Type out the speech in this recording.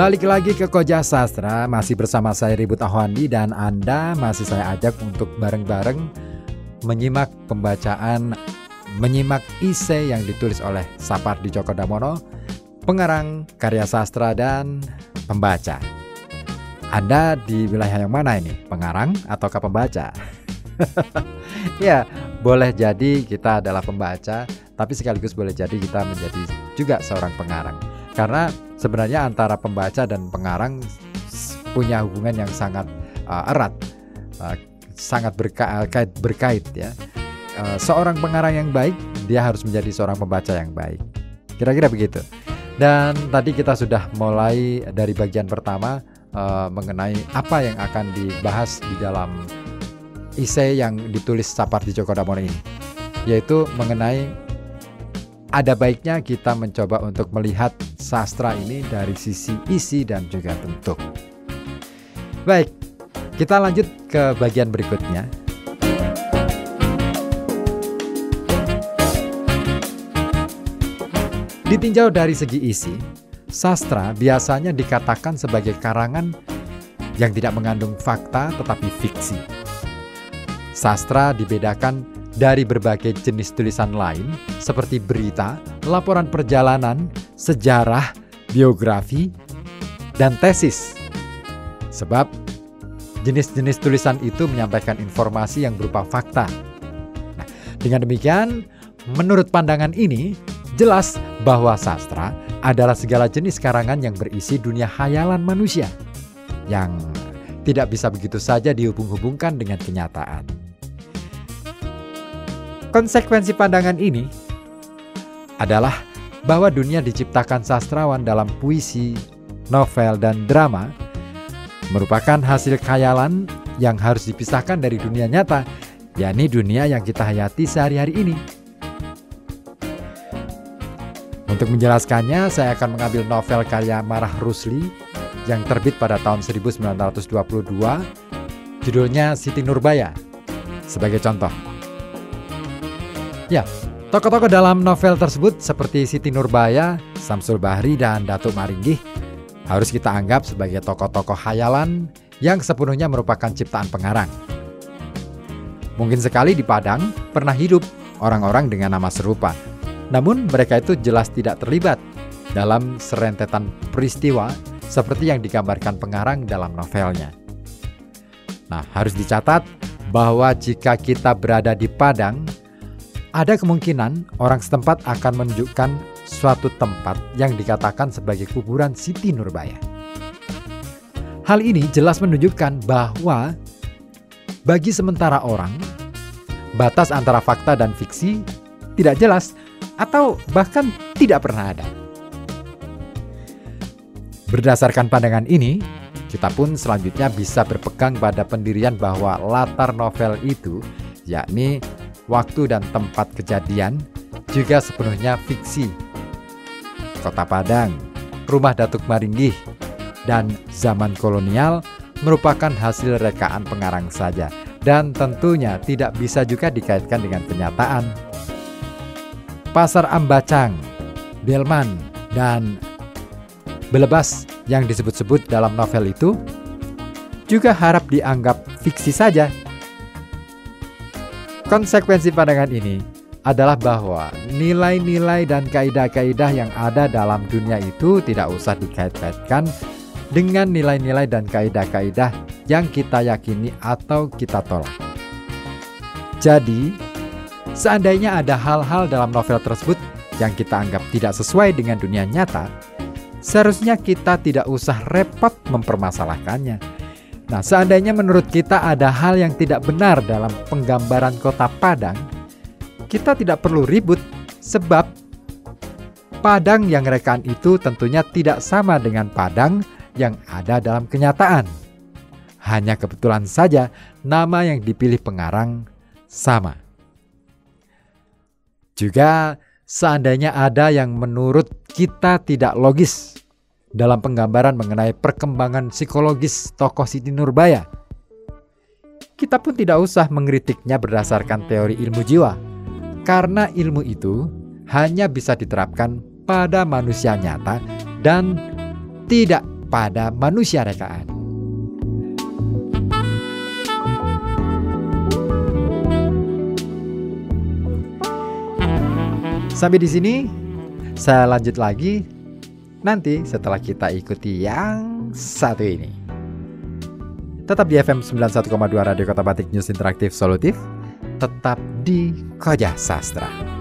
Balik lagi ke Koja Sastra, masih bersama saya Ribut Ahwandi dan Anda masih saya ajak untuk bareng-bareng menyimak pembacaan, menyimak ise yang ditulis oleh Sapardi Djoko Damono, pengarang karya sastra dan pembaca. Anda di wilayah yang mana ini? Pengarang ataukah pembaca? ya, boleh jadi kita adalah pembaca, tapi sekaligus boleh jadi kita menjadi juga seorang pengarang. Karena sebenarnya antara pembaca dan pengarang punya hubungan yang sangat uh, erat, uh, sangat berkait, berkait ya. Uh, seorang pengarang yang baik dia harus menjadi seorang pembaca yang baik. Kira-kira begitu. Dan tadi kita sudah mulai dari bagian pertama uh, mengenai apa yang akan dibahas di dalam ise yang ditulis Sapardi Djoko Damono ini, yaitu mengenai ada baiknya kita mencoba untuk melihat sastra ini dari sisi isi dan juga bentuk. Baik, kita lanjut ke bagian berikutnya. Ditinjau dari segi isi, sastra biasanya dikatakan sebagai karangan yang tidak mengandung fakta tetapi fiksi. Sastra dibedakan dari berbagai jenis tulisan lain seperti berita, laporan perjalanan, sejarah, biografi, dan tesis. Sebab jenis-jenis tulisan itu menyampaikan informasi yang berupa fakta. Nah, dengan demikian, menurut pandangan ini, jelas bahwa sastra adalah segala jenis karangan yang berisi dunia hayalan manusia yang tidak bisa begitu saja dihubung-hubungkan dengan kenyataan. Konsekuensi pandangan ini adalah bahwa dunia diciptakan sastrawan dalam puisi, novel, dan drama merupakan hasil khayalan yang harus dipisahkan dari dunia nyata, yakni dunia yang kita hayati sehari-hari ini. Untuk menjelaskannya, saya akan mengambil novel karya Marah Rusli yang terbit pada tahun 1922, judulnya Siti Nurbaya, sebagai contoh. Ya, tokoh-tokoh dalam novel tersebut seperti Siti Nurbaya, Samsul Bahri, dan Datuk Maringgih harus kita anggap sebagai tokoh-tokoh hayalan yang sepenuhnya merupakan ciptaan pengarang. Mungkin sekali di Padang pernah hidup orang-orang dengan nama serupa. Namun mereka itu jelas tidak terlibat dalam serentetan peristiwa seperti yang digambarkan pengarang dalam novelnya. Nah, harus dicatat bahwa jika kita berada di Padang, ada kemungkinan orang setempat akan menunjukkan suatu tempat yang dikatakan sebagai kuburan Siti Nurbaya. Hal ini jelas menunjukkan bahwa bagi sementara orang, batas antara fakta dan fiksi tidak jelas atau bahkan tidak pernah ada. Berdasarkan pandangan ini, kita pun selanjutnya bisa berpegang pada pendirian bahwa latar novel itu yakni waktu dan tempat kejadian juga sepenuhnya fiksi. Kota Padang, rumah Datuk Maringgih, dan zaman kolonial merupakan hasil rekaan pengarang saja dan tentunya tidak bisa juga dikaitkan dengan kenyataan. Pasar Ambacang, Delman, dan Belebas yang disebut-sebut dalam novel itu juga harap dianggap fiksi saja Konsekuensi pandangan ini adalah bahwa nilai-nilai dan kaidah-kaidah yang ada dalam dunia itu tidak usah dikait-kaitkan dengan nilai-nilai dan kaidah-kaidah yang kita yakini atau kita tolak. Jadi, seandainya ada hal-hal dalam novel tersebut yang kita anggap tidak sesuai dengan dunia nyata, seharusnya kita tidak usah repot mempermasalahkannya Nah, seandainya menurut kita ada hal yang tidak benar dalam penggambaran kota Padang, kita tidak perlu ribut sebab Padang yang rekan itu tentunya tidak sama dengan Padang yang ada dalam kenyataan. Hanya kebetulan saja nama yang dipilih pengarang sama. Juga seandainya ada yang menurut kita tidak logis dalam penggambaran mengenai perkembangan psikologis tokoh Siti Nurbaya. Kita pun tidak usah mengkritiknya berdasarkan teori ilmu jiwa, karena ilmu itu hanya bisa diterapkan pada manusia nyata dan tidak pada manusia rekaan. Sampai di sini saya lanjut lagi nanti setelah kita ikuti yang satu ini. Tetap di FM 91,2 Radio Kota Batik News Interaktif Solutif, tetap di Koja Sastra.